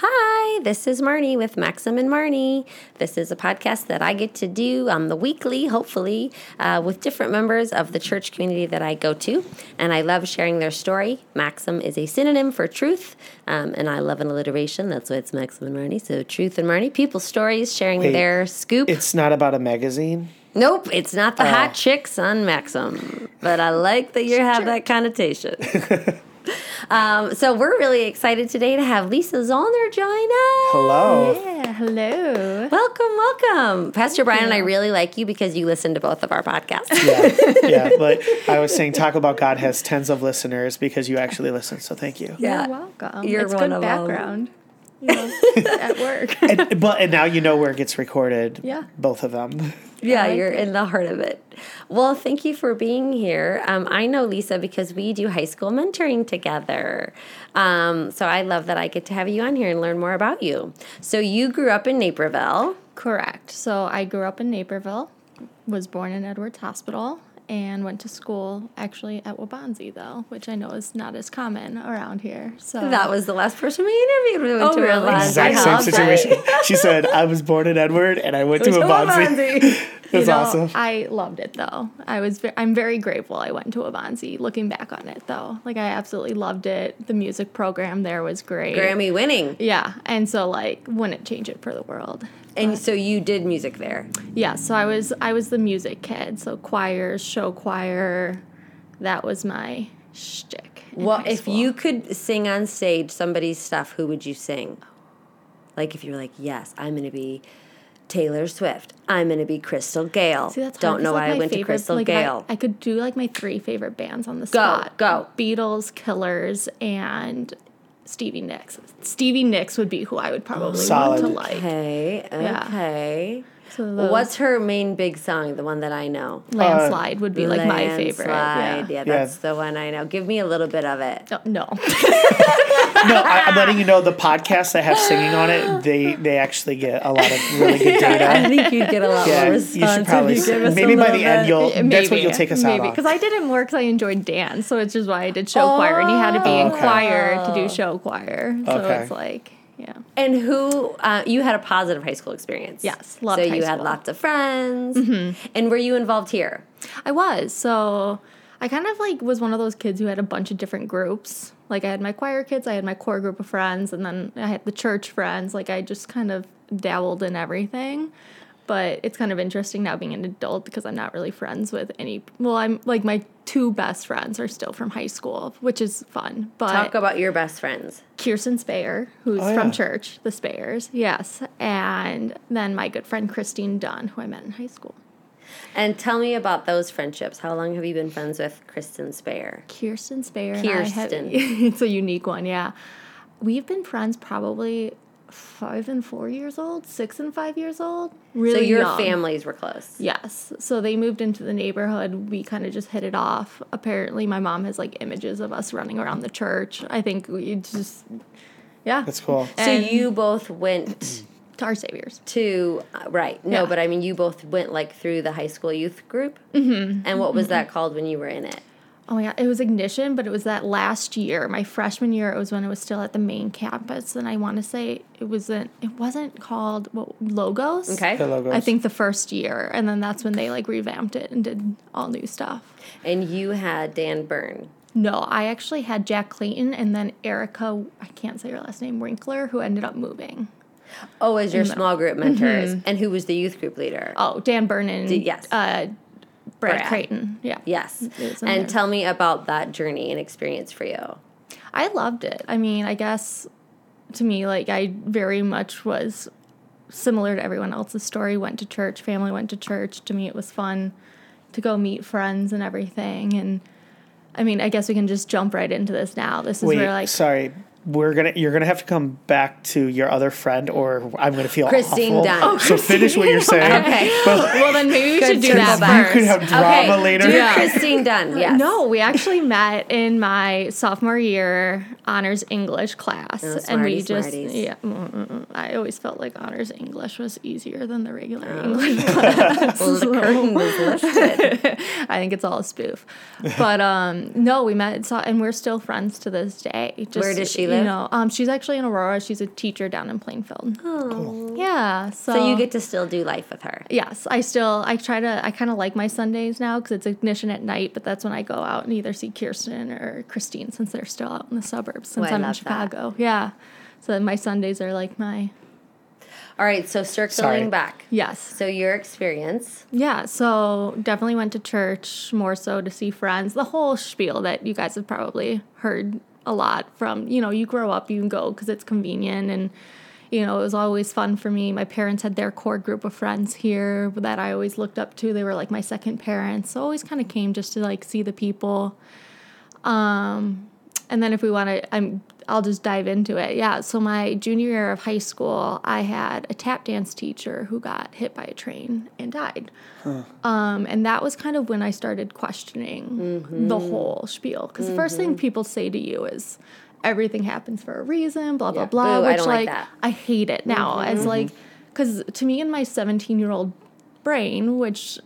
Hi, this is Marnie with Maxim and Marnie. This is a podcast that I get to do on the weekly, hopefully, uh, with different members of the church community that I go to. And I love sharing their story. Maxim is a synonym for truth, um, and I love an alliteration. That's why it's Maxim and Marnie. So, truth and Marnie, people's stories, sharing Wait, their scoop. It's not about a magazine. Nope, it's not the Oh. hot chicks on Maxim, but I like that you have that connotation. um, so we're really excited today to have Lisa Zollner join us. Hello. Yeah, hello. Welcome, welcome. Pastor Brian and I really like you because you listen to both of our podcasts. Yeah, yeah. But I was saying, talk about God has tens of listeners because you actually listen. So thank you. Yeah. You're welcome. You're it's one good of 'em. background. You know, at work. And, but and now you know where it gets recorded. Yeah. Both of them. Yeah, like you're it. in the heart of it. Well, thank you for being here. Um, I know Lisa because we do high school mentoring together. Um, so I love that I get to have you on here and learn more about you. So you grew up in Naperville. Correct. So I grew up in Naperville, was born in Edwards Hospital, and went to school actually at Waubonsie, though, which I know is not as common around here. So That was the last person we interviewed. We went Oh, to really? Waubonsie. Exact How same situation. She said, "I was born in Edward and I went to Waubonsie." You That's know, awesome. I loved it though. I was ve- I'm very grateful I went to Waubonsie. Looking back on it though, like I absolutely loved it. The music program there was great. Grammy winning. Yeah, and so like wouldn't it change it for the world. And so you did music there. Yeah, so I was I was the music kid, so choir, show choir, that was my shtick. Well, if you could sing on stage somebody's stuff, who would you sing? Like if you're like, yes, I'm going to be Taylor Swift. I'm going to be Crystal Gayle. See, that's Don't know like, why I went to Crystal like, if I- Gayle. I, could do like my three favorite bands on the spot. go. Beatles, Killers, and Stevie Nicks. Stevie Nicks would be who I would probably Solid. want to like. okay, Yeah. Okay. So those- What's her main big song? The one that I know. Uh, Landslide would be like my favorite. Landslide. Yeah. Yeah, that's the one I know. Give me a little bit of it. No, no. No, I, I'm letting you know the podcasts that have singing on it. They they actually get a lot of really good data. I think you'd get a lot Yeah, more you should probably. if you give us a maybe by little the end you'll. Maybe, That's what you'll take us out maybe on. because I did it more because I enjoyed dance, so it's just why I did show choir, and you had to be in okay. choir to do oh. show choir. So Okay. it's like, yeah, And who uh, you had a positive high school experience? Yes, loved so you had school. lots of friends. And were you involved here? I was. So I kind of like was one of those kids who had a bunch of different groups. Like I had my choir kids, I had my core group of friends, and then I had the church friends. Like I just kind of dabbled in everything. But it's kind of interesting now being an adult because I'm not really friends with any. Well, I'm like my two best friends are still from high school, which is fun. But Talk about your best friends. Kirsten Speyer, who's Oh, from yeah. church, the Speyers, yes, and then my good friend Christine Dunn, who I met in high school. And tell me about those friendships. How long have you been friends with Kristen Speyer? Kirsten Speyer. and I have- Kirsten. it's a unique one, yeah. We've been friends probably five and four years old, six and five years old. Really so your young. families were close. Yes. So they moved into the neighborhood. We kind of just hit it off. Apparently, my mom has like images of us running around the church. I think we just, yeah. That's cool. So you both went to our saviors. to uh, right? No, Yeah. but I mean, you both went like through the high school youth group. Mm-hmm. And what was that called when you were in it? Oh my god, it was ignition, but it was that last year, my freshman year. It was when it was still at the main campus, and I want to say it wasn't. It wasn't called what, logos. Okay. The logos. I think the first year, and then that's when they like revamped it and did all new stuff. And you had Dan Byrne. No, I actually had Jack Clayton and then Erica. I can't say her last name, Winkler, who ended up moving. Oh, as your small group mentors. And who was the youth group leader? Oh, Dan Byrne and yes. uh, Brad, Brad. Creighton. Yeah. Yes. It was in And there. tell me about that journey and experience for you. I loved it. I mean, I guess to me, like, I very much was similar to everyone else's story. Went to church, family went to church. To me, it was fun to go meet friends and everything. And I mean, I guess we can just jump right into this now. This is Wait, where, like, sorry. We're gonna. You're gonna have to come back to your other friend, or I'm gonna feel Christine awful. Dunn. Oh, so finish what you're saying. Okay. well, then maybe we Good should do that back. first. You could have drama okay. later. Do Yeah. Christine Dunn. Yes. No, we actually met in my sophomore year honors English class, Oh, and we just smarties. yeah. mm, mm, mm. I always felt like honors English was easier than the regular English class. Well, the curtain was lifted. I think it's all a spoof. But um, no, we met, saw, and we're still friends to this day. Just, Where does she You live? know, um, she's actually in Aurora. She's a teacher down in Plainfield. Oh. Yeah, so, So you get to still do life with her. Yes, I still I try to I kind of like my Sundays now because it's ignition at night, but that's when I go out and either see Kirsten or Christine since they're still out in the suburbs since Oh, I I'm in love that. Chicago. Yeah, so my Sundays are like my All right, so circling Sorry. back. yes. So your experience. Yeah, so definitely went to church more so to see friends. The whole spiel that you guys have probably heard a lot from, you know, you grow up, you can go because it's convenient. And, you know, it was always fun for me. My parents had their core group of friends here that I always looked up to. They were like my second parents. So always kind of came just to like see the people. Um, and then if we want to, I'm I'll just dive into it. Yeah. So my junior year of high school, I had a tap dance teacher who got hit by a train and died. Um, and that was kind of when I started questioning the mm-hmm. whole spiel. Because the first thing mm-hmm. people say to you is everything happens for a reason, blah blah Yeah. blah. Boo, I which don't like like that. I hate it now as mm-hmm. like because to me in my 17 year old brain, which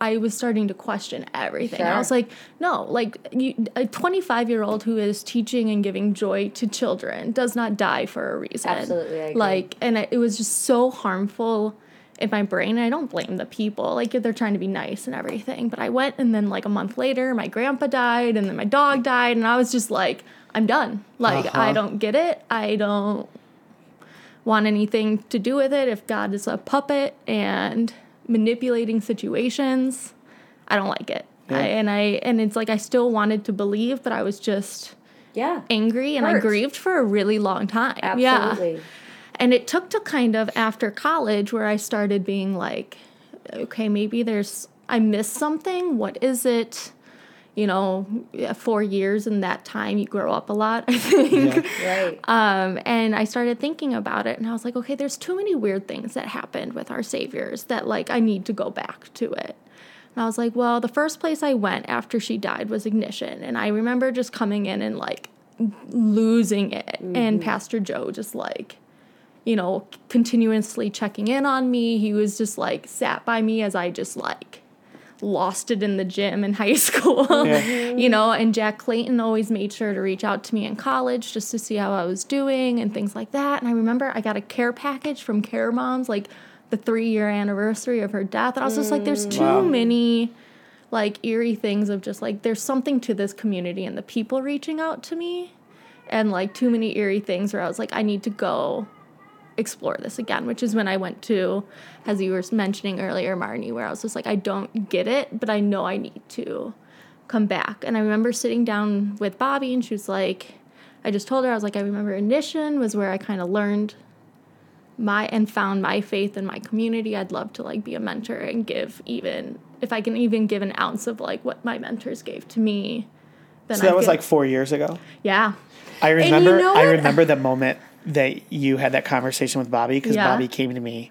I was starting to question everything. I was like, no, like you, a 25 year old who is teaching and giving joy to children does not die for a reason. Absolutely. Like, and it, it was just so harmful in my brain. And I don't blame the people. Like, they're trying to be nice and everything. But I went, and then like a month later, my grandpa died, and then my dog died, and I was just like, I'm done. Like, Uh-huh. I don't get it. I don't want anything to do with it. If God is a puppet and manipulating situations, I don't like it. I, and I and it's like I still wanted to believe, but I was just Yeah. angry and I grieved for a really long time. Absolutely. Yeah. And it took to kind of after college where I started being like, okay, maybe there's I missed something. What is it? You know, four years in that time, you grow up a lot, I think. Yeah. Right. Um, and I started thinking about it, and I was like, okay, there's too many weird things that happened with our saviors that like I need to go back to it. And I was like, well, the first place I went after she died was Ignition, and I remember just coming in and like losing it, and Pastor Joe just like, you know, continuously checking in on me. He was just like sat by me as I just like lost it in the gym in high school. Yeah. you know, and Jack Clayton always made sure to reach out to me in college just to see how I was doing and things like that. And I remember I got a care package from Care Moms, like the three year anniversary of her death. And I was just like, there's too mm. Wow. many like eerie things of just like there's something to this community and the people reaching out to me and like too many eerie things where I was like, I need to go explore this again, which is when I went to, as you were mentioning earlier, Marnie, where I was just like, I don't get it, but I know I need to come back. And I remember sitting down with Bobby, and she was like, I just told her, I was like, I remember Ignition was where I kind of learned my and found my faith in my community. I'd love to like be a mentor and give even if I can even give an ounce of like what my mentors gave to me. Then So that I'd was give- like four years ago. yeah, I you remember. know I remember the moment that you had that conversation with Bobby because Yeah. Bobby came to me.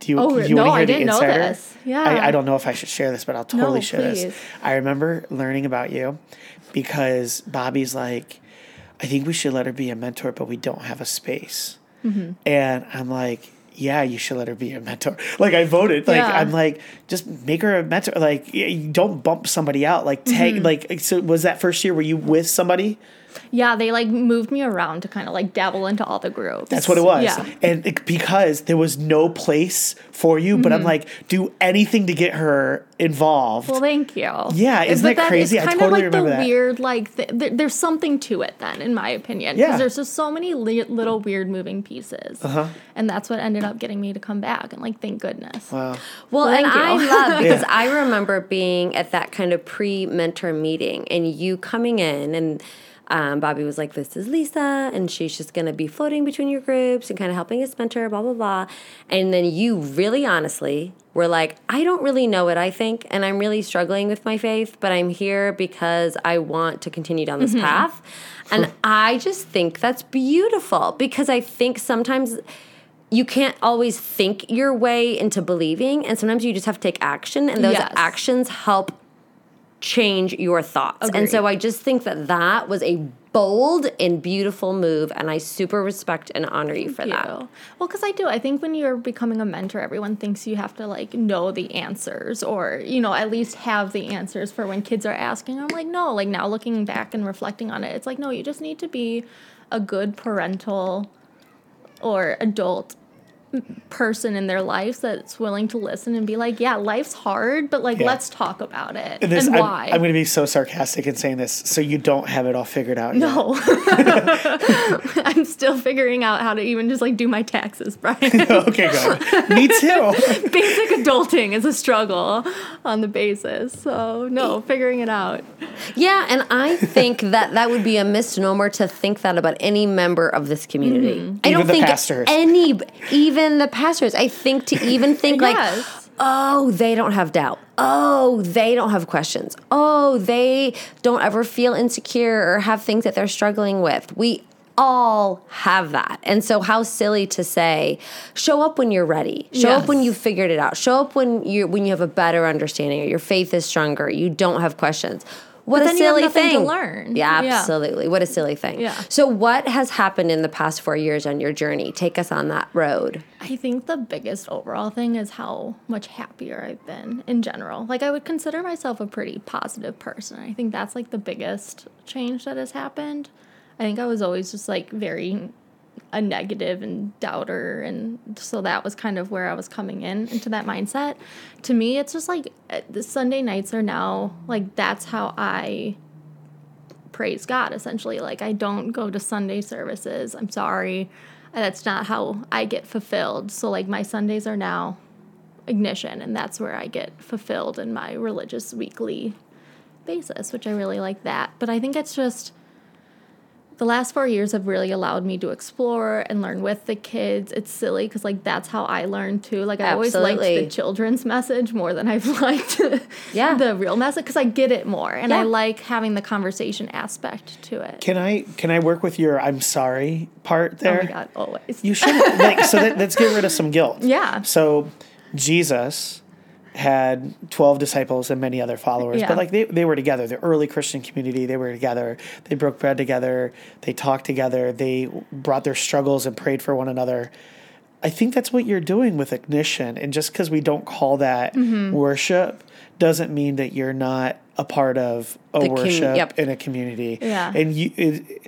Do you, Oh, you no, want to hear the insider? this. Yeah. I, I don't know if I should share this, but I'll totally No, share this. I remember learning about you because Bobby's like, I think we should let her be a mentor, but we don't have a space. Mm-hmm. And I'm like, yeah, you should let her be a mentor. Like I voted. Like Yeah. I'm like, just make her a mentor. Like don't bump somebody out. Like tag. Mm-hmm. Like so. Was that first year? Were you with somebody? Yeah. They like moved me around to kind of like dabble into all the groups. That's what it was. Yeah. And it, because there was no place for you, but Mm-hmm. I'm like, do anything to get her involved. Well, thank you. Yeah, isn't But it that- crazy? I It's kind totally of like remember the that. weird, like th- th- there's something to it. Then, in my opinion, Yeah. because there's just so many li- little weird moving pieces, Uh-huh. and that's what ended up getting me to come back. And like, thank goodness. wow. Well, Thank and you. I love because Yeah. I remember being at that kind of pre mentor meeting and you coming in and um, Bobby was like, This is Lisa, and she's just going to be floating between your groups and kind of helping us mentor, blah, blah, blah. And then you really honestly were like, I don't really know what I think, and I'm really struggling with my faith, but I'm here because I want to continue down this path. And I just think that's beautiful because I think sometimes you can't always think your way into believing and sometimes you just have to take action and those Yes. actions help change your thoughts and so i just think that that was a bold and beautiful move and i super respect and honor you for you. that Well, because I do. I think when you're becoming a mentor, everyone thinks you have to like know the answers or, you know, at least have the answers for when kids are asking. I'm like, no, like now looking back and reflecting on it, it's like, no, you just need to be a good parental or adult person in their lives that's willing to listen and be like, yeah, life's hard, but like Yeah. let's talk about it This, and I'm, why. I'm going to be so sarcastic in saying this. So you don't have it all figured out. yet. no, I'm still figuring out how to even just like do my taxes, Brian. okay, good. Me too. Basic adulting is a struggle on the basis. So no, figuring it out. Yeah, and I think that that would be a misnomer to think that about any member of this community. Mm-hmm. I Even don't the think pastors. any, even the pastors. I think to even think like, oh, they don't have doubt. Oh, they don't have questions. Oh, they don't ever feel insecure or have things that they're struggling with. We all have that. And so how silly to say show up when you're ready. Show up when you've figured it out. Show up when you when you have a better understanding or your faith is stronger. You don't have questions. What a then you have silly nothing to thing. learn. Yeah, Yeah. absolutely. What a silly thing. Yeah. So what has happened in the past 4 years on your journey? Take us on that road. I think the biggest overall thing is how much happier I've been in general. Like I would consider myself a pretty positive person. I think that's like the biggest change that has happened. I think I was always just like very a negative and doubter and so that was kind of where I was coming in into that mindset. To me it's just like uh, the Sunday nights are now like that's how I praise God essentially. Like I don't go to Sunday services. I'm sorry. That's not how I get fulfilled. So like my Sundays are now ignition and that's where I get fulfilled in my religious weekly basis, which I really like that. But I think it's just the last four years have really allowed me to explore and learn with the kids. It's silly because like that's how I learned too. Like I always liked the children's message more than I've liked Yeah. the real message because I get it more and I like having the conversation aspect to it. Can I can I work with your I'm sorry part oh there? oh there? my god, always. You should like so that, let's get rid of some guilt. Yeah. So Jesus had 12 disciples and many other followers Yeah. but like they, they were together the early christian community they were together they broke bread together they talked together they brought their struggles and prayed for one another i think that's what you're doing with ignition and just because we don't call that Mm-hmm. worship doesn't mean that you're not a part of a The com- worship yep. in a community Yeah. and you it,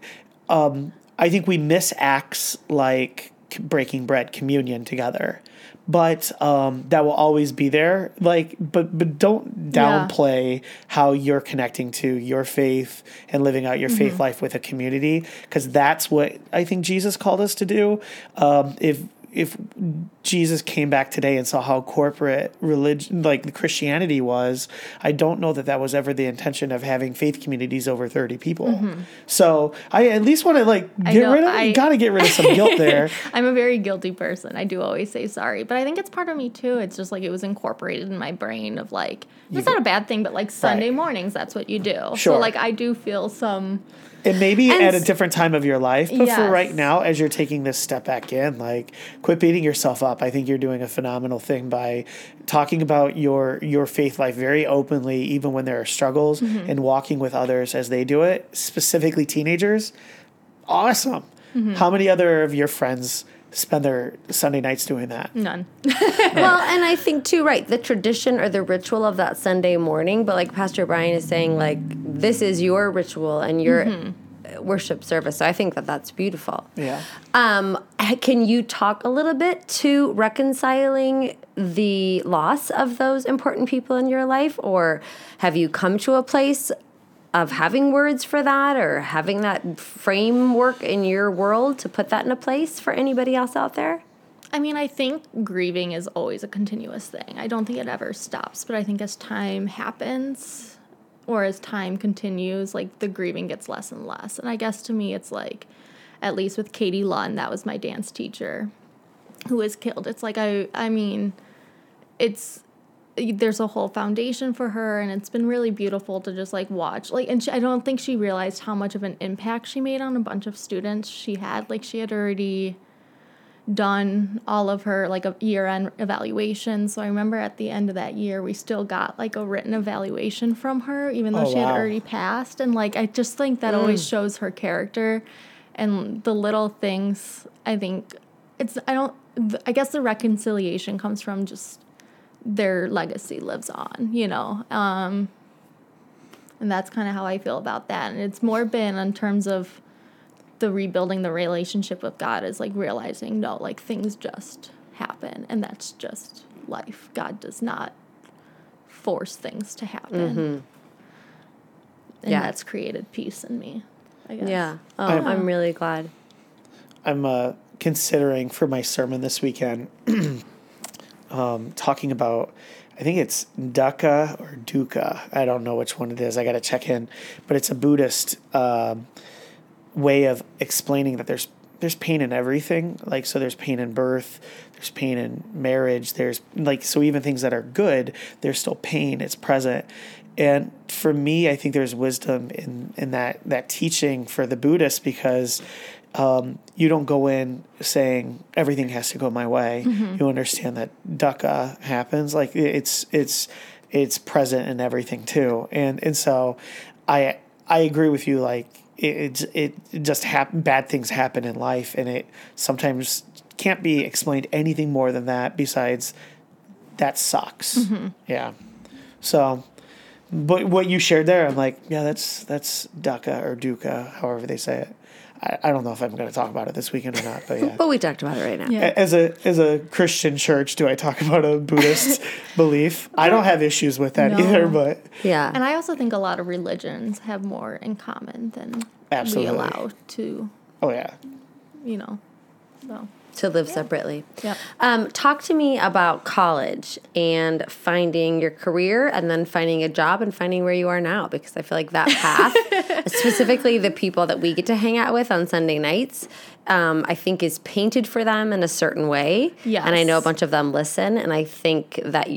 um, I think we miss acts like breaking bread, communion together, but um, that will always be there. Like, but but don't Yeah. downplay how you're connecting to your faith and living out your faith life with a community, because that's what I think Jesus called us to do. Um, if if Jesus came back today and saw how corporate religion, like the Christianity was, I don't know that that was ever the intention of having faith communities over 30 people. Mm-hmm. So I at least want to like get know, rid of, I- you got to get rid of some guilt there. I'm a very guilty person. I do always say sorry, but I think it's part of me too. It's just like it was incorporated in my brain of like it's not a bad thing, but like Sunday Right. mornings, that's what you do. Sure. So like I do feel some And maybe And at a different time of your life, but for right now, as you're taking this step back in, like quit beating yourself up. I think you're doing a phenomenal thing by talking about your your faith life very openly, even when there are struggles, Mm-hmm. and walking with others as they do it, specifically teenagers. Awesome. Mm-hmm. How many other of your friends spend their Sunday nights doing that? none. well, and I think too, right, the tradition or the ritual of that Sunday morning, but like Pastor Brian is saying, like, this is your ritual and your uh, worship service. So I think that that's beautiful. Yeah. Um, can you talk a little bit to reconciling the loss of those important people in your life, or have you come to a place of having words for that, or having that framework in your world to put that in a place for anybody else out there? I mean, I think grieving is always a continuous thing. I don't think it ever stops, but I think as time happens or as time continues, like the grieving gets less and less. And I guess to me, it's like, at least with Katie Lunn, that was my dance teacher who was killed. It's like, I, I mean, it's, there's a whole foundation for her and it's been really beautiful to just like watch like and she, i don't think she realized how much of an impact she made on a bunch of students she had like she had already done all of her like a year end evaluation. So I remember at the end of that year, we still got like a written evaluation from her, even though Oh, she had already passed. And like, I just think that always mm. shows her character and the little things. I think it's, I don't i guess the reconciliation comes from just their legacy lives on, you know? Um, and that's kind of how I feel about that. And it's more been in terms of the rebuilding the relationship with God is like realizing no, like things just happen and that's just life. God does not force things to happen. And Yeah. that's created peace in me. I guess. Yeah. Oh, I'm- I'm really glad. I'm uh, considering for my sermon this weekend um, talking about, I think it's dukkha or dukkha. I don't know which one it is. I got to check in, but it's a Buddhist um, way of explaining that there's there's pain in everything. Like so, there's pain in birth, there's pain in marriage. There's like so even things that are good, there's still pain. It's present. And for me, I think there's wisdom in in that that teaching for the Buddhists because um, you don't go in saying everything has to go my way. You understand that dukkha happens. Like it's it's it's present in everything too. And and so I I agree with you. Like it it, it just happen. Bad things happen in life, and it sometimes can't be explained anything more than that. Besides, that sucks. Yeah. So, but what you shared there, I'm like, yeah, that's that's dukkha or dukkha, however they say it. I, I don't know if I'm going to talk about it this weekend or not, but yeah. But we talked about it right now. Yeah. As a as a Christian church, do I talk about a Buddhist belief? I don't have issues with that No. either, but Yeah. And I also think a lot of religions have more in common than Absolutely. we allow to, oh yeah, you know. So, to live separately. Yep. Um, talk to me about college and finding your career and then finding a job and finding where you are now because I feel like that path, specifically the people that we get to hang out with on Sunday nights, um, I think is painted for them in a certain way. Yes. And I know a bunch of them listen, and I think that.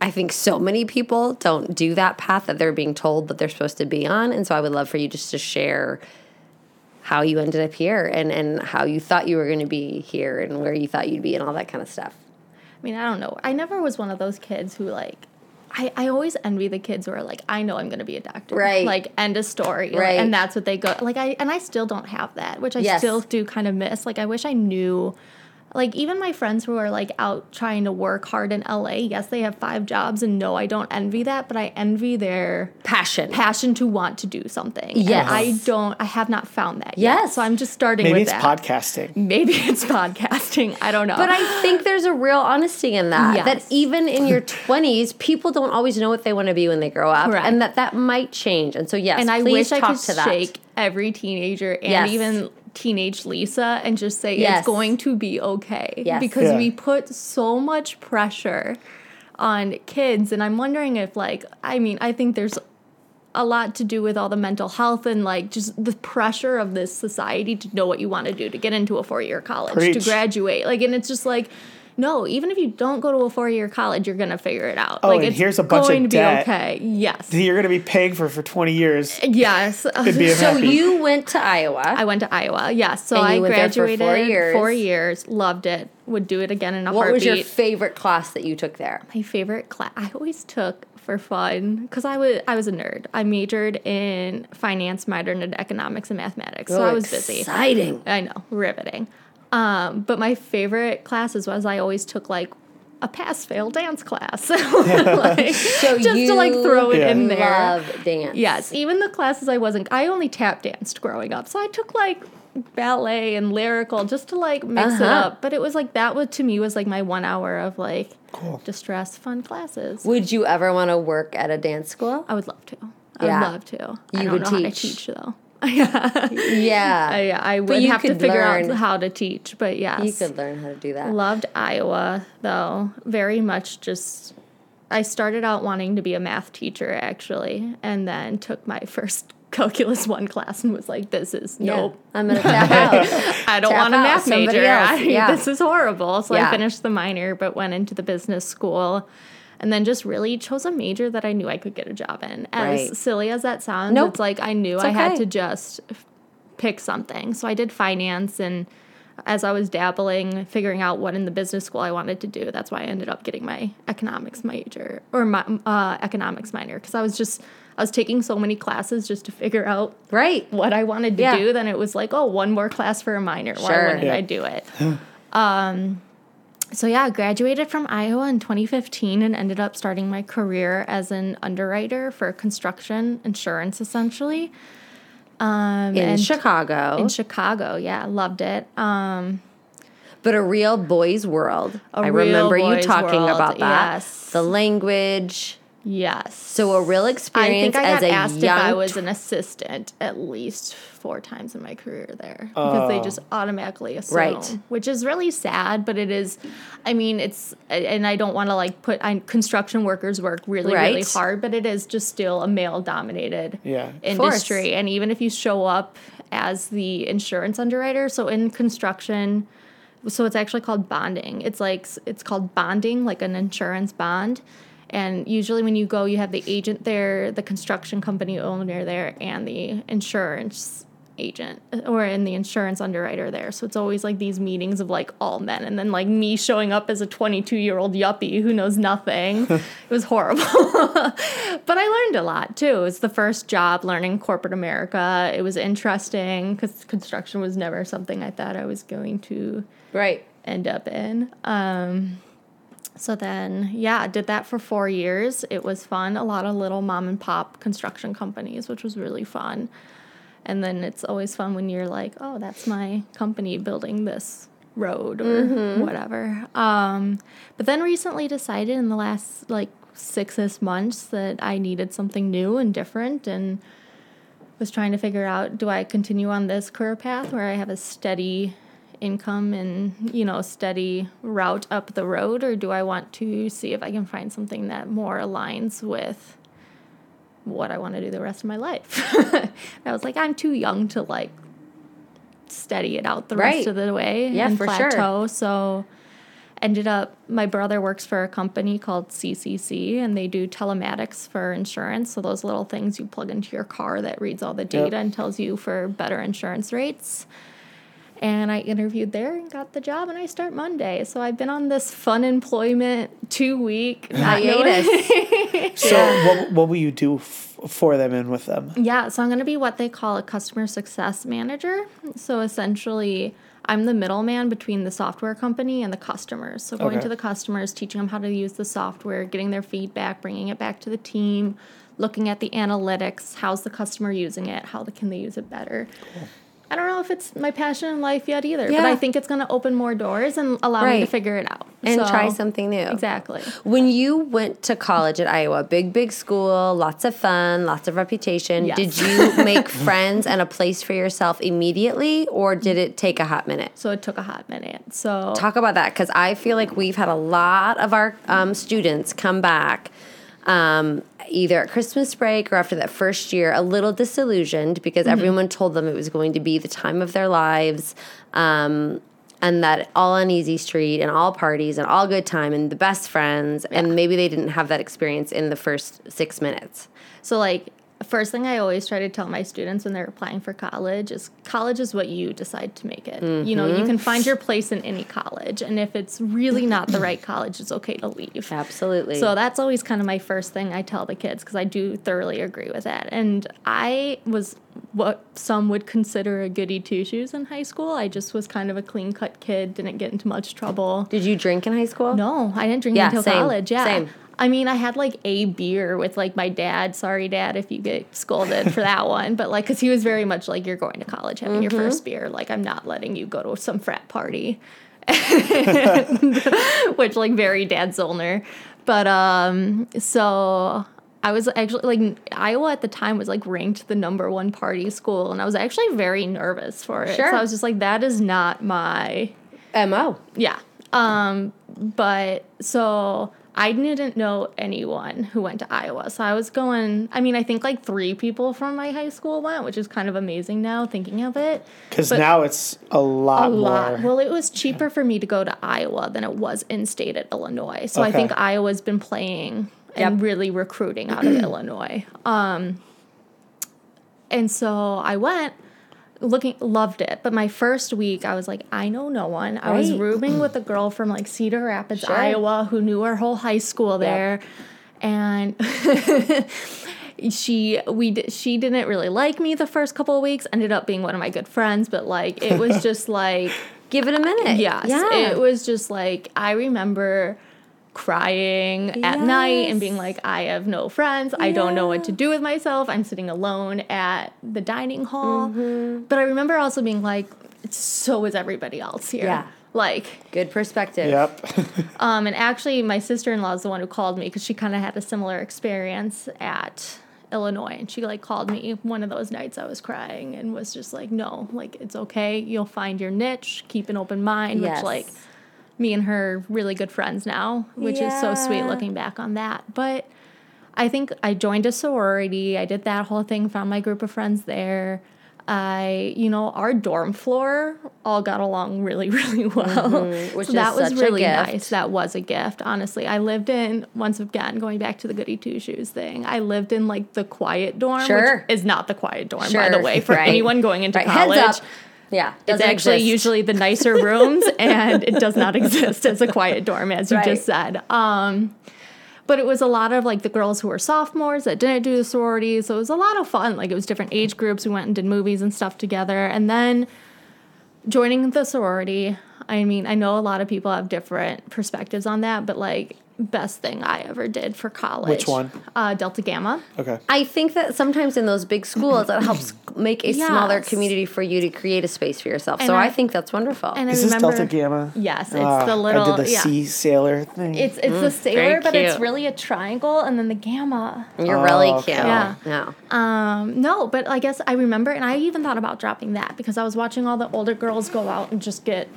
I think so many people don't do that path that they're being told that they're supposed to be on. And so I would love for you just to share how you ended up here and, and how you thought you were going to be here and where you thought you'd be and all that kind of stuff. I mean, I don't know. I never was one of those kids who, like, I, I always envy the kids who are like, I know I'm going to be a doctor. Right. Like, end of story. Like, Right. and that's what they go. Like, I, and I still don't have that, which I Yes. still do kind of miss. Like, I wish I knew. Like, even my friends who are like out trying to work hard in LA, yes, they have five jobs. And no, I don't envy that, but I envy their Passion. passion to want to do something. And I don't, I have not found that yet. Yes. So I'm just starting maybe with it's that. podcasting. Maybe it's podcasting. I don't know. But I think there's a real honesty in that. That even in your 20s, people don't always know what they want to be when they grow up. Correct. And that that might change. And so, yes, and I please wish I talk could to that. shake every teenager and Yes. even teenage Lisa and just say Yes. it's going to be okay. Yes. Because Yeah. we put so much pressure on kids and I'm wondering if like I mean, I think there's a lot to do with all the mental health and like just the pressure of this society to know what you want to do to get into a four-year college Preach. to graduate like and it's just like no even if you don't go to a four-year college you're gonna figure it out Oh, like and it's here's a bunch of going to be debt. okay yes You're going to be paying for for 20 years. yes So Happy. you went to Iowa. I went to Iowa. Yeah, so And you I there for graduated four years. four years, loved it. Would do it again in a heartbeat. what was your favorite class that you took there? My favorite class I always took for fun because I was I was a nerd. I majored in finance, minored in economics and mathematics, so Oh, I was busy. Exciting. I know, riveting. Um, but my favorite classes was I always took like a pass fail dance class, like, So just to like throw it Yeah. in there. Love dance. Yes, even the classes I wasn't, I only tap danced growing up. So I took like ballet and lyrical just to like mix it Uh-huh. up. But it was like that was to me was like my one hour of like Cool. distress fun classes. Would you ever want to work at a dance school? I would love to. I Yeah. would love to. I You don't would know how to teach. teach though. Yeah, Yeah. I, I would have to figure learn. out how to teach. But yes, You could learn how to do that. Loved Iowa though. Very much just I started out wanting to be a math teacher actually, and then took my first calculus one class and was like, this is Yeah. nope. I'm going to tap out. I don't Tap want a math major. I, yeah. This is horrible. So Yeah. I finished the minor, but went into the business school. And then just really chose a major that I knew I could get a job in. As Right. silly as that sounds, Nope. it's like I knew It's I had to just f- pick something. So I did finance and as I was dabbling, figuring out what in the business school I wanted to do, that's why I ended up getting my economics major or my uh, economics minor because I was just I was taking so many classes just to figure out right. what I wanted to Yeah. do, then it was like, oh, one more class for a minor. Why Sure. wouldn't Yeah. I do it? um, so yeah, graduated from Iowa in 2015 and ended up starting my career as an underwriter for construction insurance, essentially. Um, in Chicago, in Chicago, yeah, loved it. Um, but a real boys' world. A I real remember you talking world, about that. yes. The language. Yes. So a real experience I think I as got a asked young. if I was an assistant at least four times in my career there because they Oh. just automatically assume, Right. which is really sad. But it is, I mean, it's, and I don't want to like put. I, construction workers work really, really hard, but it is just still a male-dominated Yeah. industry. And even if you show up as the insurance underwriter, so in construction, so it's actually called bonding. It's like it's called bonding, like an insurance bond. And usually, when you go, you have the agent there, the construction company owner there, and the insurance agent or in the insurance underwriter there. So it's always like these meetings of like all men, and then like me showing up as a 22 year old yuppie who knows nothing. it was horrible, but I learned a lot too. It's the first job learning corporate America. It was interesting because construction was never something I thought I was going to right. end up in. Um, so then, yeah, did that for four years. It was fun. A lot of little mom and pop construction companies, which was really fun. And then it's always fun when you're like, oh, that's my company building this road or whatever. Um, but then recently decided in the last like six months that I needed something new and different and was trying to figure out do I continue on this career path where I have a steady income and you know steady route up the road or do I want to see if I can find something that more aligns with what I want to do the rest of my life. I was like I'm too young to like steady it out the Right. rest of the way Yeah, and for sure. plateau so ended up my brother works for a company called CCC and they do telematics for insurance so those little things you plug into your car that reads all the data and tells you for better insurance rates and I interviewed there and got the job and I start Monday so I've been on this fun employment 2 week Hiatus. So what what will you do f- for them and with them? Yeah, so I'm going to be what they call a customer success manager. So essentially, I'm the middleman between the software company and the customers. So going Okay. to the customers, teaching them how to use the software, getting their feedback, bringing it back to the team, looking at the analytics, how's the customer using it, how can they use it better. I don't know if it's my passion in life yet either, but I think it's going to open more doors and allow me to figure it out And So- try something new. Exactly. When you went to college at Iowa, big, big school, lots of fun, lots of reputation, Yes. did you make friends and a place for yourself immediately, or did it take a hot minute? So it took a hot minute. So Talk about that because I feel like we've had a lot of our um, students come back um, either at Christmas break or after that first year a little disillusioned because everyone told them it was going to be the time of their lives. Um, and that all on easy street and all parties and all good time and the best friends and maybe they didn't have that experience in the first six minutes So like first thing I always try to tell my students when they're applying for college is college is what you decide to make it. You know, you mm-hmm. can find your place in any college and if it's really not the right college, it's okay to leave. absolutely So that's always kind of my first thing I tell the kids because I do thoroughly agree with that. And I was what some would consider a goody two shoes in high school. I just was kind of a clean cut kid, didn't get into much trouble. did you drink in high school No, I didn't drink Yeah, until same, college. Yeah. same. I mean, I had like a beer with like my dad. Sorry, dad, if you get scolded for that one. But like, because he was very much like, you're going to college having your Mm-hmm. first beer. Like, I'm not letting you go to some frat party. Which, like, very dad Zollner. But, um, so I was actually like, Iowa at the time was like ranked the number one party school. And I was actually very nervous for it. Sure. So I was just like, that is not my mo yeah. Um, but so I didn't know anyone who went to Iowa. So I was going, I mean, I think like three people from my high school went, which is kind of amazing now thinking of it. Because now it's a lot A more. lot. Well, it was cheaper for me to go to Iowa than it was in state at Illinois. So I think Iowa's been playing and Yep. really recruiting out of Illinois. Um, and so I went looking loved it. But my first week i was like i know no one. I was rooming with a girl from like cedar rapids Sure. iowa who knew our whole high school there. And she we di- she didn't really like me the first couple of weeks. Ended up being one of my good friends but like it was just like give it a minute. Yes. yeah. It was just like I remember crying at night and being like, I have no friends. I don't know what to do with myself. I'm sitting alone at the dining hall. Mm-hmm. But I remember also being like, so is everybody else here. Yeah. Like, Good perspective. Yep. um, and actually, my sister in law is the one who called me because she kind of had a similar experience at Illinois. And she like called me one of those nights I was crying and was just like, no, like it's okay. You'll find your niche. Keep an open mind. Yes. Which like me and her really good friends now, which is so sweet looking back on that. But I think I joined a sorority. I did that whole thing, found my group of friends there. I, you know, our dorm floor all got along really, really well. Mm-hmm. which so that was such a really nice. That was a gift, honestly. I lived in, once again, going back to the goody two shoes thing, I lived in like the quiet dorm, Sure. which is not the quiet dorm, by the way, for right. anyone going into Right. college. Yeah. It's actually exist. usually the nicer rooms, and it does not exist as a quiet dorm, as you Right. just said. Um, but it was a lot of like the girls who were sophomores that didn't do the sorority, so it was a lot of fun. Like it was different age groups. We went and did movies and stuff together, and then joining the sorority. I mean, I know a lot of people have different perspectives on that, but like best thing I ever did for college. Which one? Uh, Delta Gamma. Okay. I think that sometimes in those big schools, it helps make a smaller community for you to create a space for yourself. And so I, I- think that's wonderful. And Is I this remember, Delta Gamma? Yes, it's Ah, the little. I did the yeah. sea sailor thing. It's it's a sailor, but it's really a triangle, and then the gamma. You're Oh, really okay. cute. Yeah. No. Um, no, but I guess I remember, and I even thought about dropping that because I was watching all the older girls go out and just get.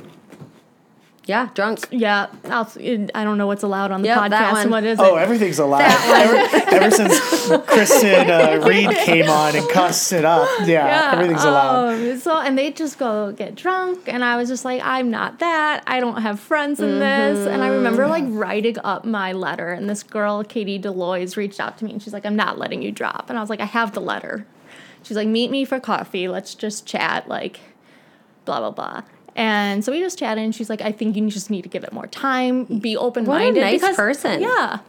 Yeah, drunk. Yeah, I'll, I don't know what's allowed on the Yep, that podcast. one. What is Oh, everything's allowed. Ever, ever since Kristen uh, Reed came on and cussed it up, yeah, everything's allowed. Um, so and they just go get drunk, and I was just like, I'm not that. I don't have friends in this. And I remember like writing up my letter, and this girl, Katie Deloys, reached out to me, and she's like, I'm not letting you drop. And I was like, I have the letter. She's like, meet me for coffee. Let's just chat. Like, blah blah blah. And so we just chatted, and she's like, I think you just need to give it more time, be open minded. nice person. Yeah.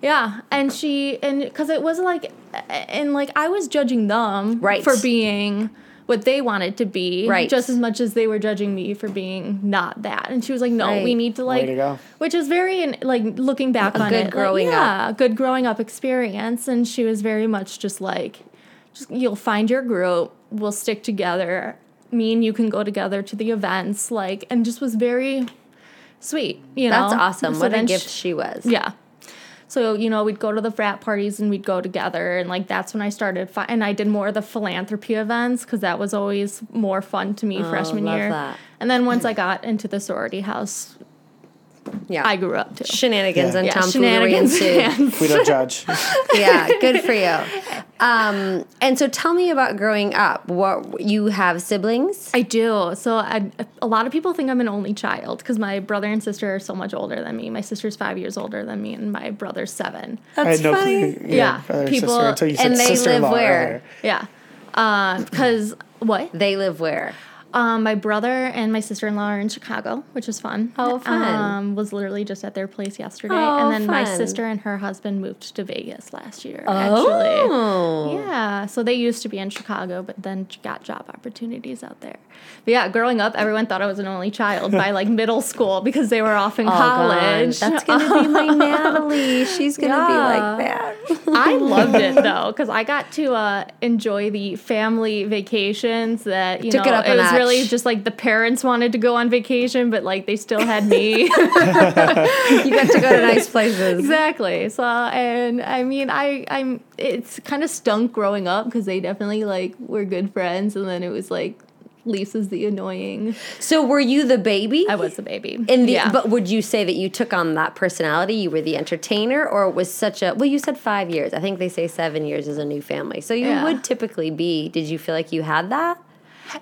Yeah. And she, and because it was like, and like I was judging them Right. for being what they wanted to be, Right. Just as much as they were judging me for being not that. And she was like, no, we need to like, to go. which is very, in- like looking back A on good it, like, growing up. yeah, good growing up experience. And she was very much just like, just you'll find your group, we'll stick together. Me and you can go together to the events, like, and just was very sweet. You know, That's awesome. So what a gift sh- she was. yeah. So you know, we'd go to the frat parties and we'd go together, and like that's when I started. Fi- and I did more of the philanthropy events because that was always more fun to me oh, freshman Oh, love year. that. And then once I got into the sorority house, Yeah. I grew up too. Shenanigans Yeah. and yeah, tomfoolery shenanigans. ensued. We don't judge. yeah, good for you. Um, and so tell me about growing up. What you have siblings? I do. So I, a lot of people think I'm an only child because my brother and sister are so much older than me. My sister's five years older than me, and my brother's seven. I That's had no funny. clue. Yeah, brother or people- sister until you said and they live where? earlier. Yeah. Because what? They live where? Um, my brother and my sister in law are in Chicago, which is fun. Oh, fun. Um, was literally just at their place yesterday, Oh, and then my sister and her husband moved to Vegas last year. Oh. Actually, yeah. So they used to be in Chicago, but then got job opportunities out there. But yeah, growing up, everyone thought I was an only child by like middle school because they were off in gone. college. That's gonna be my Natalie. She's gonna be like that. I loved it though because I got to uh, enjoy the family vacations that you Took know it up a was really just like the parents wanted to go on vacation, but like they still had me. you got to go to nice places. exactly. So and I mean I I'm it's kind of stunk growing up because they definitely like were good friends, and then it was like Lisa's the annoying. So were you the baby? I was the baby. In the, yeah. but would you say that you took on that personality? You were the entertainer, or it was such a well? You said five years. I think they say seven years is a new family. So you Yeah. would typically be. Did you feel like you had that?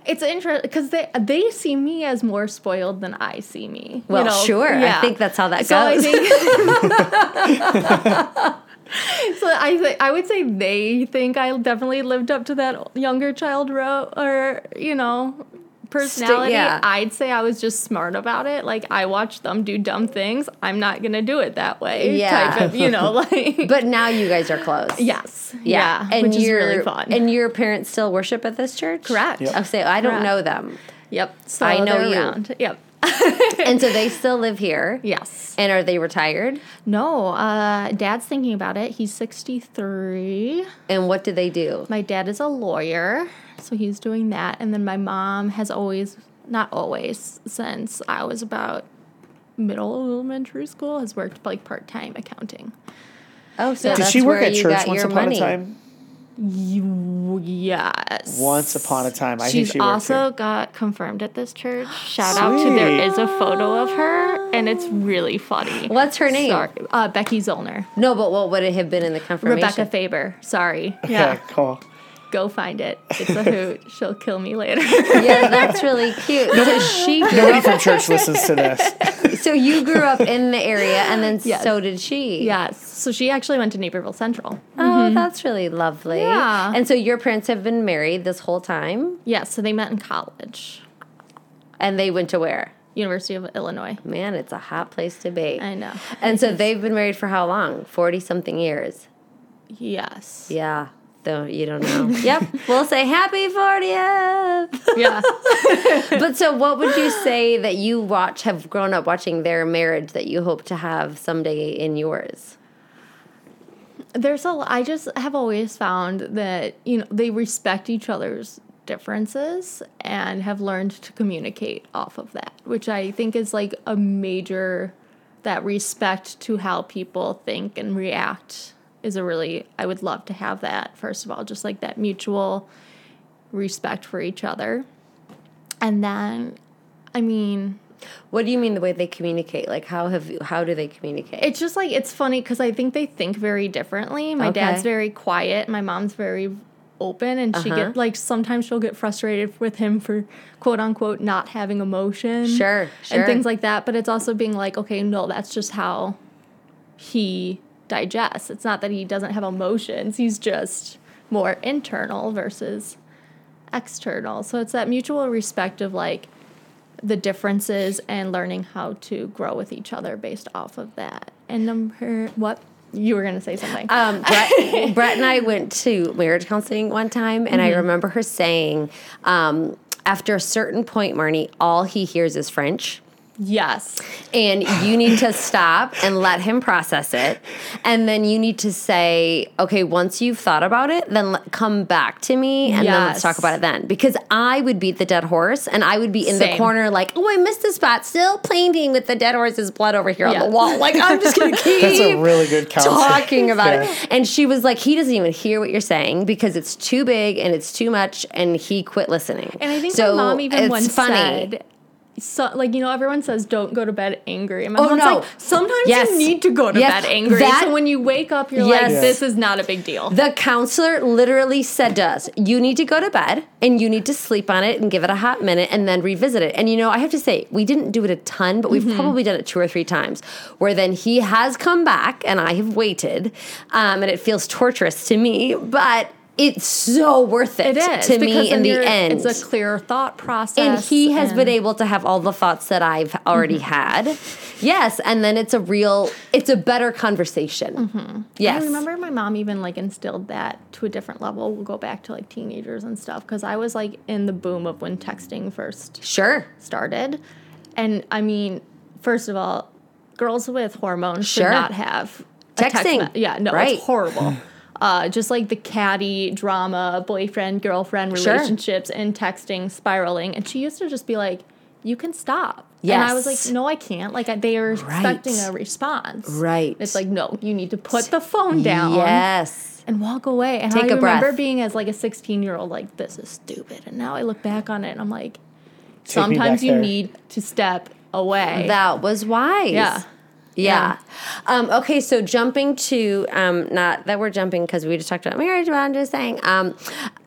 It's interesting because they they see me as more spoiled than I see me. you Well, know? sure. I think that's how that So I goes. so I th- I would say they think I definitely lived up to that younger child ro- or you know personality. yeah. I'd say I was just smart about it. Like I watched them do dumb things. I'm not gonna do it that way. Yeah. Type of, you know, like. but now you guys are close. yes. Yeah, Yeah. and which is your really fun. and your parents still worship at this church. Correct. Yep. Oh, I say I don't Correct. know them. Yep. So I know you. around. Yep. and so they still live here. Yes. And are they retired? No, uh, dad's thinking about it. He's 63. And what do they do? My dad is a lawyer, so he's doing that. And then my mom has always, not always, since I was about middle elementary school, has worked like part time accounting. Oh, so Did that's she work where at church once upon money. a time? You, yes. Once upon a time. I She's think she also here. got confirmed at this church. Shout out to there is a photo of her, and it's really funny. What's her name? Sorry, uh, Becky Zollner. No, but what would it have been in the confirmation? Rebecca Faber. Sorry. Okay, Yeah. cool. Go find it. It's a hoot. She'll kill me later. Yeah, that's really cute. So she Nobody up, from church listens to this. so you grew up in the area, and then Yes. so did she. yes. So she actually went to Naperville Central. Oh, mm-hmm. that's really lovely. Yeah. And so your parents have been married this whole time, Yes. So they met in college, and they went to where? University of Illinois. Man, it's a hot place to be. I know. And so they've been married for how long? 40 something years. Yes. Yeah. Though you don't know. yep. We'll say happy 40th. Yeah. but so what would you say that you watch have grown up watching their marriage that you hope to have someday in yours? There's a. I just have always found that you know they respect each other's differences and have learned to communicate off of that, which I think is like a major. That respect to how people think and react is a really. I would love to have that. First of all, just like that mutual respect for each other, and then, I mean. What do you mean the way they communicate? Like how have you, how do they communicate? It's just like it's funny because I think they think very differently. My Okay. dad's very quiet. My mom's very open, and she Uh-huh. get like sometimes she'll get frustrated with him for quote unquote not having emotion. Sure, sure. and things like that. But it's also being like, okay, no, that's just how he digests. It's not that he doesn't have emotions. He's just more internal versus external. So it's that mutual respect of like the differences and learning how to grow with each other based off of that. And number what? You were gonna say something. Um, Brett, Brett and I went to marriage counseling one time, and I remember her saying, um, after a certain point, Marnie, all he hears is French. Yes. And you need to stop and let him process it. And then you need to say, okay, once you've thought about it, then let, come back to me and then let's talk about it then. Because I would beat the dead horse and I would be in the corner like, oh, I missed the spot, still painting with the dead horse's blood over here on the wall. Like, I'm just going to keep That's a really good counselor. talking about Yeah. it. And she was like, he doesn't even hear what you're saying because it's too big and it's too much, and he quit listening. And I think so my mom even it's once funny. said, so, like you know, everyone says don't go to bed angry. And my Oh, mom's no. like, sometimes Yes. you need to go to Yes. bed angry. That- so when you wake up, you're Yes. like, this is not a big deal. The counselor literally said to us, You need to go to bed and you need to sleep on it and give it a hot minute and then revisit it. And you know, I have to say, we didn't do it a ton, but we've Mm-hmm. probably done it two or three times where then he has come back and I have waited. Um, and it feels torturous to me, but it's so worth it, it is to me in the end. It's a clear thought process, and he has been able to have all the thoughts that I've already mm-hmm. had. Yes, and then it's a real, it's a better conversation. Mm-hmm. Yes. I remember my mom even like instilled that to a different level. We'll go back to like teenagers and stuff because I was like in the boom of when texting first Sure. started. And I mean, first of all, girls with hormones Sure. should not have a text Texting. me- yeah, no, Right. it's horrible. Uh, just like the catty drama, boyfriend, girlfriend Sure. relationships and texting spiraling. And she used to just be like, you can stop. And I was like, no, I can't. Like, I- they are expecting a response. Right. It's like, no, you need to put the phone down Yes. and walk away. And Take I a remember breath. being as like a 16 year old, like, this is stupid. And now I look back on it and I'm like, Take sometimes you there. need to step away. That was wise. Yeah. Yeah. Um, okay, so jumping to um, not that we're jumping because we just talked about marriage, but I'm just saying. Um,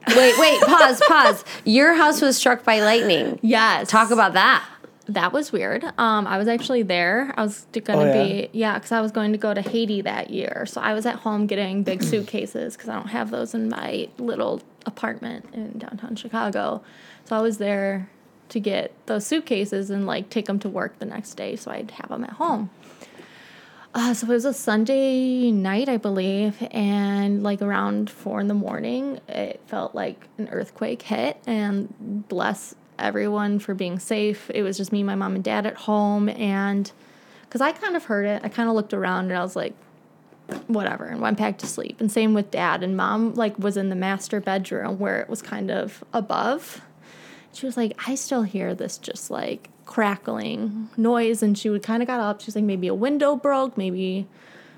wait, wait, pause, pause. Your house was struck by lightning. yes. Talk about that. that was weird. Um, I was actually there. I was going to Oh, yeah? be, yeah, because I was going to go to Haiti that year. So I was at home getting big suitcases because I don't have those in my little apartment in downtown Chicago. So I was there to get those suitcases and like take them to work the next day so I'd have them at home. Uh, so it was a Sunday night, I believe, and like around four in the morning, it felt like an earthquake hit. And bless everyone for being safe. It was just me, my mom, and dad at home. And because I kind of heard it, I kind of looked around and I was like, whatever, and went back to sleep. And same with dad. And mom, like, was in the master bedroom where it was kind of above. She was like, I still hear this just like crackling noise. And she would kind of got up. She was like, maybe a window broke, maybe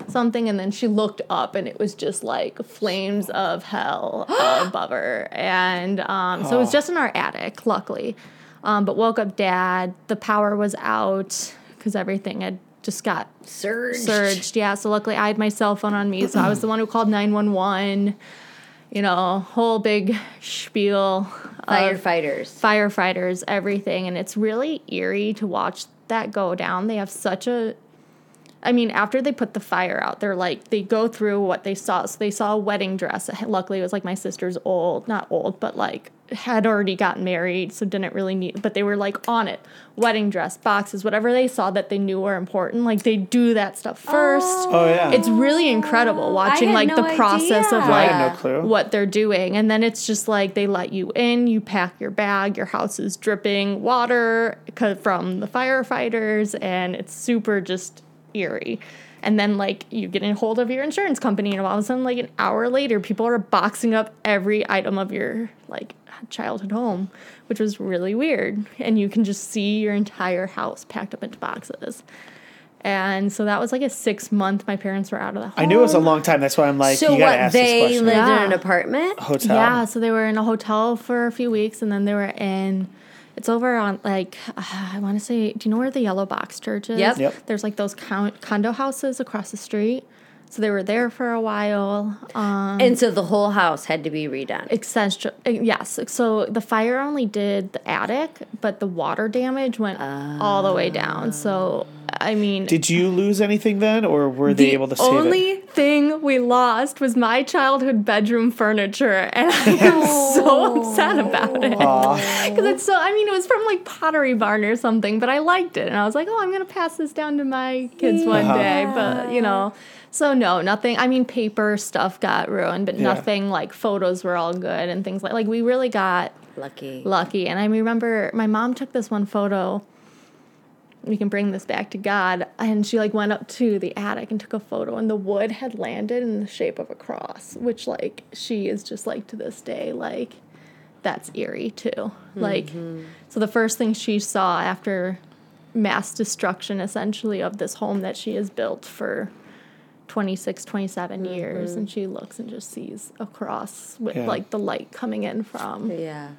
something and then she looked up and it was just like flames of hell above her and um, so it was just in our attic luckily um, but woke up dad the power was out because everything had just got Surged. surged yeah so luckily i had my cell phone on me so i was the one who called 911 you know whole big spiel Firefighters. firefighters, everything. And it's really eerie to watch that go down. They have such a. I mean, after they put the fire out, they're like, they go through what they saw. So they saw a wedding dress. Luckily, it was like my sister's old, not old, but like had already gotten married. So didn't really need, but they were like on it. Wedding dress, boxes, whatever they saw that they knew were important. Like they do that stuff first. Oh, oh yeah. It's really incredible watching like no the process of idea. like I had no clue. what they're doing. And then it's just like they let you in, you pack your bag, your house is dripping water from the firefighters, and it's super just eerie. And then like you get in hold of your insurance company, and all of a sudden, like an hour later, people are boxing up every item of your like childhood home, which was really weird. And you can just see your entire house packed up into boxes. And so that was like a six month. My parents were out of the home. I knew it was a long time. That's why I'm like, so you gotta what? ask They this question. lived in an apartment. Hotel. Yeah, so they were in a hotel for a few weeks, and then they were in. It's over on like uh, I want to say. Do you know where the Yellow Box Church is? Yep. Yep. There's like those con- condo houses across the street. So they were there for a while. Um, And so the whole house had to be redone. Essential, yes. So the fire only did the attic, but the water damage went all the way down. So I mean, Did you lose anything then, or were they able to save it? The only it? thing we lost was my childhood bedroom furniture, and I am so upset about it. Because it's so, I mean, it was from like Pottery Barn or something, but I liked it. And I was like, oh, I'm going to pass this down to my kids one Uh-huh. day. But, you know, so no, nothing. I mean, paper stuff got ruined, but Yeah. nothing like photos were all good and things like, like we really got Lucky. lucky. And I remember my mom took this one photo. We can bring this back to God. And she like went up to the attic and took a photo, and the wood had landed in the shape of a cross, which like she is just like to this day, like that's eerie too. Like, mm-hmm. so the first thing she saw after mass destruction essentially of this home that she has built for 26 27 mm-hmm. years and she looks and just sees a cross with Yeah. like the light coming in from Yeah.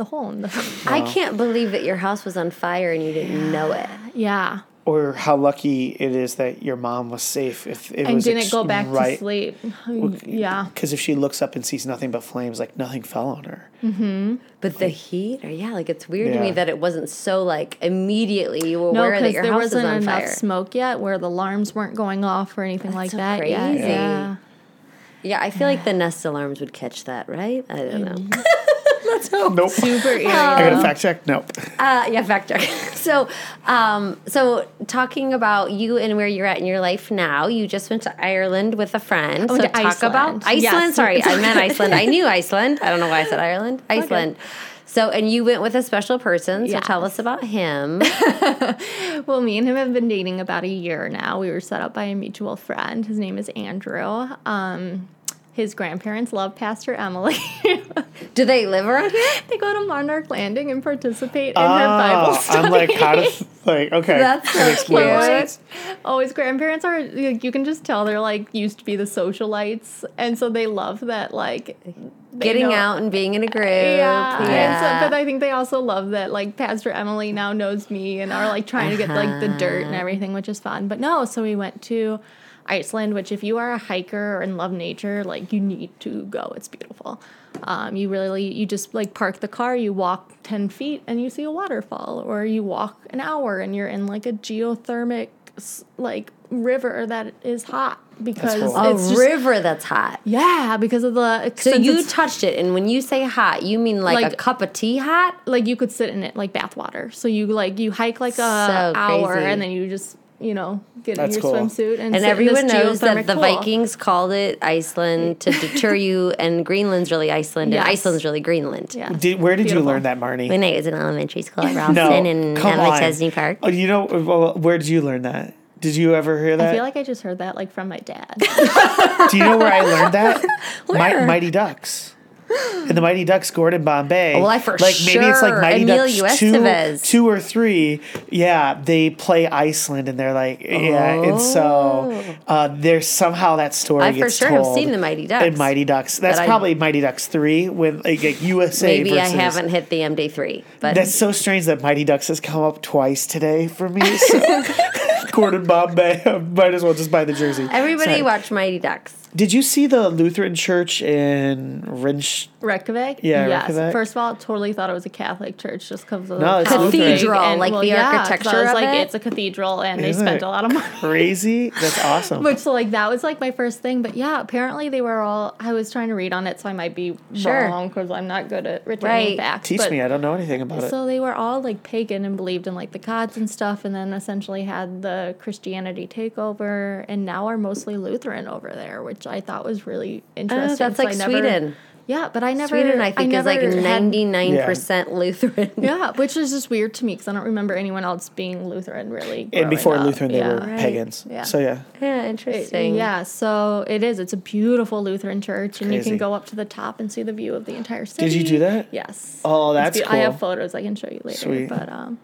The home. I can't believe that your house was on fire and you didn't know it. yeah. Or how lucky it is that your mom was safe. If it And was didn't ex- go back right, to sleep. yeah. Because if she looks up and sees nothing but flames, like nothing fell on her. Mm-hmm. But the heat, or yeah, like it's weird to me that it wasn't so like immediately you were No, aware that your there house wasn't was on enough fire. smoke yet where the alarms weren't going off or anything like so that. Yeah. crazy. Yeah. Yeah, I feel like the Nest alarms would catch that, right? I don't Mm. know. Let's hope. Nope. Super eerie. I got a fact check. Nope. Uh, yeah, fact check. so, um, so talking about you and where you're at in your life now, you just went to Ireland with a friend. I so went to talk about Iceland. Iceland. Yes. Sorry, I meant Iceland. I knew Iceland. I don't know why I said Ireland. Iceland. So, and you went with a special person. So, tell us about him. Well, me and him have been dating about a year now. We were set up by a mutual friend. His name is Andrew. Um, his grandparents love Pastor Emily. Do they live around here? they go to Monarch Landing and participate in her oh, Bible study. I'm like, how does like okay? That's so that makes more cute. sense. Oh, his grandparents are, like, you can just tell they're like used to be the socialites. And so they love that, like, they Getting know- out and being in a group. Yeah. And Yeah. so, but I think they also love that like Pastor Emily now knows me and are like trying to get like the dirt and uh-huh. everything, which is fun. But no, so we went to Iceland, which if you are a hiker and love nature, like you need to go. It's beautiful. Um, you really you just like park the car, you walk ten feet and you see a waterfall, or you walk an hour and you're in like a geothermic like river that is hot because cool. a just, river that's hot. yeah because of the So you touched it, and when you say hot, you mean like, like, a cup of tea hot? like you could sit in it like bath water. So you like you hike like a So hour crazy. and then you just you know, getting That's your cool. swimsuit and, And everyone knows that the pool. Vikings called it Iceland to deter you, and Greenland's really Iceland, and Iceland's really Greenland. Yeah. Did, where did you learn that, Marnie? When I was in elementary school at Ralston no, and come at on. Chesney Park. Oh, you know, well, where did you learn that? Did you ever hear that? I feel like I just heard that like from my dad. Do you know where I learned that? Mi- Where? Mighty Ducks. In the Mighty Ducks, Gordon Bombay. Oh, well, I for like maybe it's like. Mighty Emilio Ducks two, Estevez. two or three. Yeah, they play Iceland, and they're like, yeah, and so uh, there's somehow that story. Oh. I for sure have seen the Mighty Ducks. In Mighty Ducks, that's But I- probably Mighty Ducks three when like, like USA. Maybe I haven't hit the MD three, but That's so strange that Mighty Ducks has come up twice today for me. So. Gordon Bombay, I might as well just buy the jersey. everybody Sorry. watch Mighty Ducks. Did you see the Lutheran church in Rinch? Reykjavik? Yeah, yes. Reykjavik. First of all, totally thought it was a Catholic church just because of No, the it's how Lutheran. big Cathedral, and- like well, the yeah, 'cause architecture I was of like, it? it's a cathedral, and Isn't they spent a lot of money. Crazy. That's awesome. Which so like that was like my first thing, but yeah, apparently they were all. I was trying to read on it, so I might be Sure. wrong because I'm not good at returning Right. facts. Teach but- me. I don't know anything about it. So they were all like pagan and believed in like the gods and stuff, and then essentially had the Christianity take over, and now are mostly Lutheran over there, which I thought was really interesting. Oh, that's like I never- Sweden. Yeah, but I never. Sweden, I think, is like ninety nine percent Lutheran. Yeah, which is just weird to me because I don't remember anyone else being Lutheran really. and before up. Lutheran, they Yeah. were Right. pagans. Yeah. So yeah. Yeah, It- interesting. yeah, so it is. It's a beautiful Lutheran church, and you can go up to the top and see the view of the entire city. Did you do that? Yes. Oh, It's that's beau- I have photos I can show you later. Sweet. But um,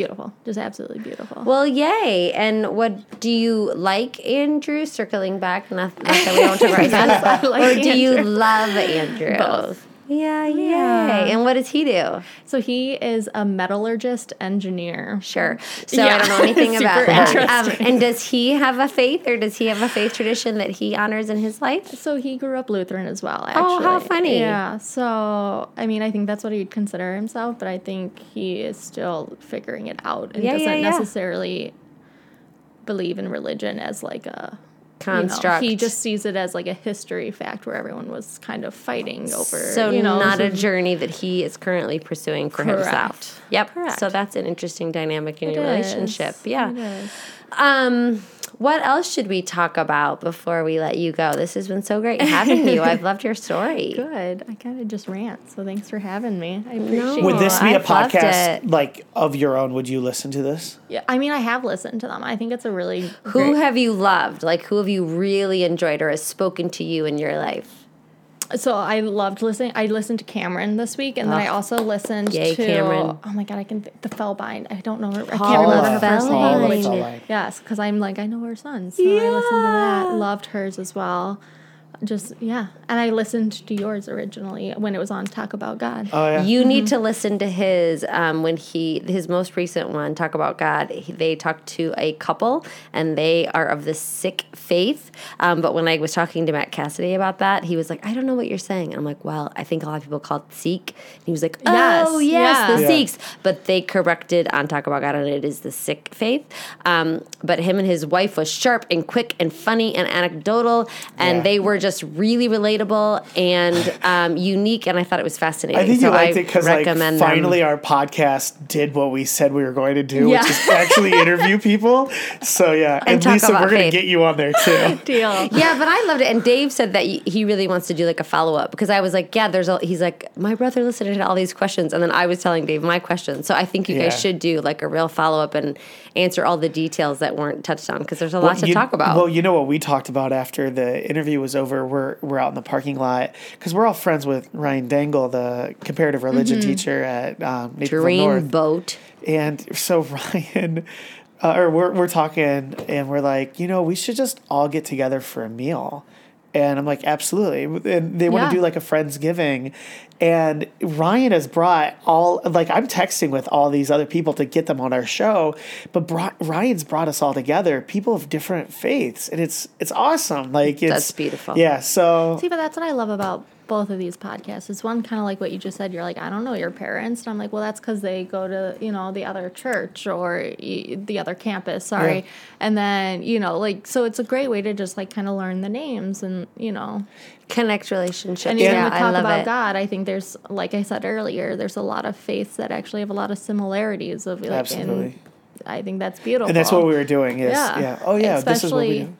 beautiful, just absolutely beautiful. Well, yay! And what do you like, Andrew? Circling back, not, not that we don't talk about that, like or do you love Andrew? Both. Yeah, yay! Yeah. And what does he do? So he is a metallurgist engineer. Sure. So I don't know anything about that. Um, and does he have a faith, or does he have a faith tradition that he honors in his life? So he grew up Lutheran as well. Actually. Oh, how funny. Yeah. So I mean, I think that's what he'd consider himself, but I think he is still figuring it out and Yeah, doesn't yeah, yeah. necessarily believe in religion as like a you know, he just sees it as like a history fact where everyone was kind of fighting over. So you know, not a journey that he is currently pursuing for Correct. himself. Yep. Correct. So that's an interesting dynamic in It your is. relationship. Yeah. Um, what else should we talk about before we let you go? This has been so great having you. I've loved your story. Good. I kind of just rant, so thanks for having me. I appreciate Would it. this be a I've podcast like of your own? Would you listen to this? Yeah, I mean, I have listened to them. I think it's a really Who great- have you loved? Like, who have you really enjoyed or has spoken to you in your life? So I loved listening. I listened to Cameron this week, and then I ah. also listened Yay, to Cameron. oh my god, I can th- the Fellbine. I don't know. Her, I can't remember her first name. Yes, because I'm like I know her son, so I listened to that. Loved hers as well. Just yeah, and I listened to yours originally when it was on Talk About God. Oh yeah. You need to listen to his um, when he his most recent one talk about God. He, they talked to a couple and they are of the Sikh faith. Um, but when I was talking to Matt Cassidy about that, he was like, "I don't know what you're saying." I'm like, "Well, I think a lot of people call it Sikh." And he was like, "Oh Yes, yes, the yeah. Yeah. Sikhs." But they corrected on talk about God and it is the Sikh faith. Um, but him and his wife was sharp and quick and funny and anecdotal, and Yeah. they were just really relatable and um, unique. And I thought it was fascinating. I think so you liked I it because like recommend them. finally our podcast did what we said we were going to do, Yeah. which is actually interview people. So yeah, and, talk Lisa, we're gonna get you on there too. Deal. Yeah, but I loved it. And Dave said that he really wants to do like a follow up because I was like, yeah, there's a. He's like, my brother listened to all these questions, and then I was telling Dave my questions. So I think you Yeah. guys should do like a real follow up and answer all the details that weren't touched on because there's a lot to you- talk about. Well, you know what we talked about after the interview was over. We're we're out in the parking lot because we're all friends with Ryan Dangle, the comparative religion teacher at um, Naperville Dream North. boat. And so Ryan, uh, or we're we're talking, and we're like, you know, we should just all get together for a meal. And I'm like, absolutely. And they want Yeah. to do like a friendsgiving, and Ryan has brought all like I'm texting with all these other people to get them on our show, but Bri- Ryan's brought us all together, people of different faiths, and it's it's awesome. Like it's That's beautiful. Yeah. So See, but that's what I love about both of these podcasts. It's one kind of like what you just said. You're like, I don't know your parents, and I'm like, well, that's because they go to you know the other church or the other campus. Sorry, Yeah. and then you know like so it's a great way to just like kind of learn the names and you know Connect relationships. and even yeah, talk about it. God, I think there's like I said earlier, there's a lot of faiths that actually have a lot of similarities of like Absolutely. in I think that's beautiful. And that's what we were doing. Is yeah. Yeah. Oh yeah. this is what we Especially do.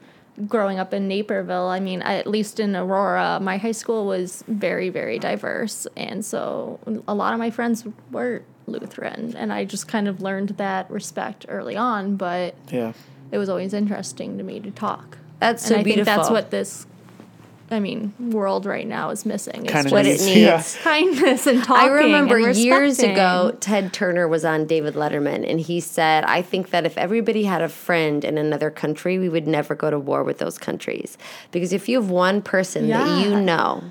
Growing up in Naperville, I mean, at least in Aurora, my high school was very, very diverse. And so a lot of my friends were Lutheran. And I just kind of learned that respect early on, but Yeah. it was always interesting to me to talk. That's and so I think that's what this, I mean, world right now is missing. It's Kind of what it needs. needs. Yeah. kindness and talking. I remember and years ago, Ted Turner was on David Letterman, and he said, I think that if everybody had a friend in another country, we would never go to war with those countries. Because if you have one person that you know,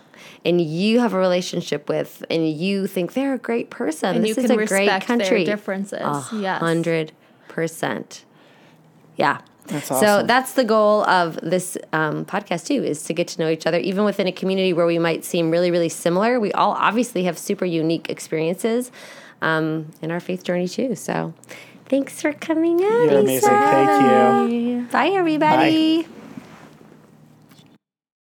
and you have a relationship with, and you think they're a great person, And this you is can a great respect their country. differences. A Yes. hundred percent. Yeah. That's So that's the goal of this um, podcast too, is to get to know each other, even within a community where we might seem really, really similar. We all obviously have super unique experiences um, in our faith journey too. So, thanks for coming out. You're amazing. Lisa. Thank you. Bye, everybody. Bye.